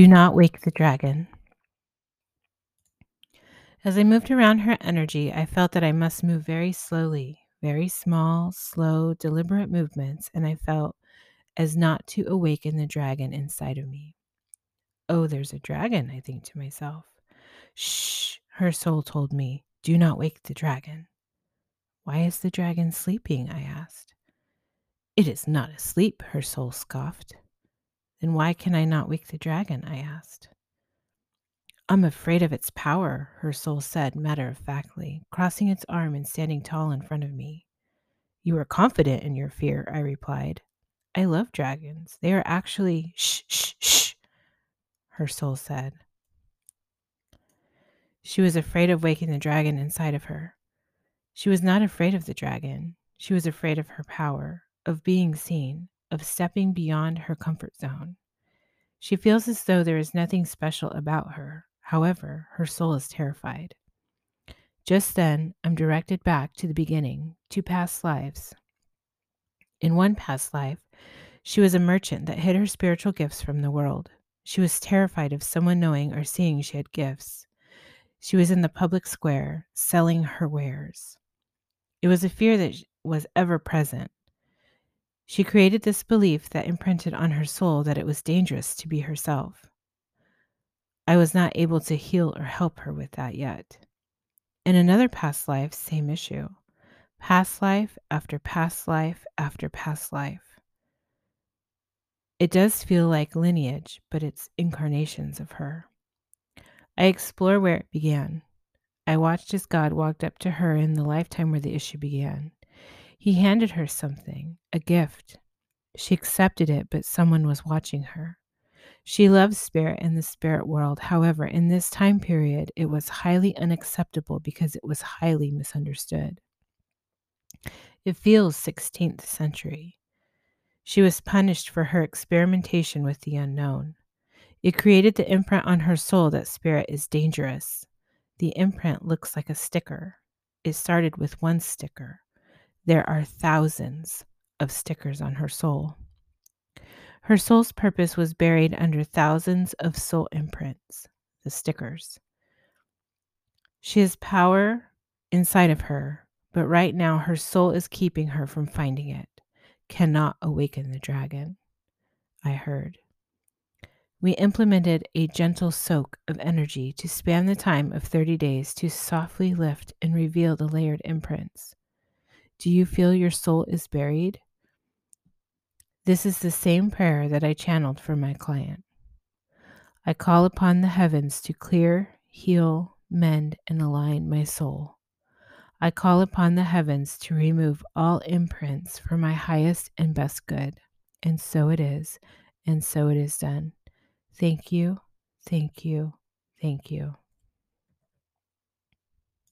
Do not wake the dragon. As I moved around her energy, I felt that I must move very slowly, very small, slow, deliberate movements, and I felt as not to awaken the dragon inside of me. Oh, there's a dragon, I think to myself. Shh, her soul told me, do not wake the dragon. Why is the dragon sleeping? I asked. It is not asleep, her soul scoffed. Then why can I not wake the dragon? I asked. I'm afraid of its power, her soul said matter of factly, crossing its arm and standing tall in front of me. You are confident in your fear, I replied. I love dragons. They are actually shh, shh, shh, her soul said. She was afraid of waking the dragon inside of her. She was not afraid of the dragon. She was afraid of her power, of being seen, of stepping beyond her comfort zone. She feels as though there is nothing special about her. However, her soul is terrified. Just then, I'm directed back to the beginning, to past lives. In one past life, she was a merchant that hid her spiritual gifts from the world. She was terrified of someone knowing or seeing she had gifts. She was in the public square selling her wares. It was a fear that was ever present. She created this belief that imprinted on her soul that it was dangerous to be herself. I was not able to heal or help her with that yet. In another past life, same issue. Past life after past life after past life. It does feel like lineage, but it's incarnations of her. I explore where it began. I watched as God walked up to her in the lifetime where the issue began. He handed her something, a gift. She accepted it, but someone was watching her. She loved spirit and the spirit world. However, in this time period, it was highly unacceptable because it was highly misunderstood. It feels 16th century. She was punished for her experimentation with the unknown. It created the imprint on her soul that spirit is dangerous. The imprint looks like a sticker. It started with one sticker. There are thousands of stickers on her soul. Her soul's purpose was buried under thousands of soul imprints, the stickers. She has power inside of her, but right now her soul is keeping her from finding it. Cannot awaken the dragon. I heard. We implemented a gentle soak of energy to span the time of 30 days to softly lift and reveal the layered imprints. Do you feel your soul is buried? This is the same prayer that I channeled for my client. I call upon the heavens to clear, heal, mend, and align my soul. I call upon the heavens to remove all imprints for my highest and best good. And so it is, and so it is done. Thank you, thank you, thank you.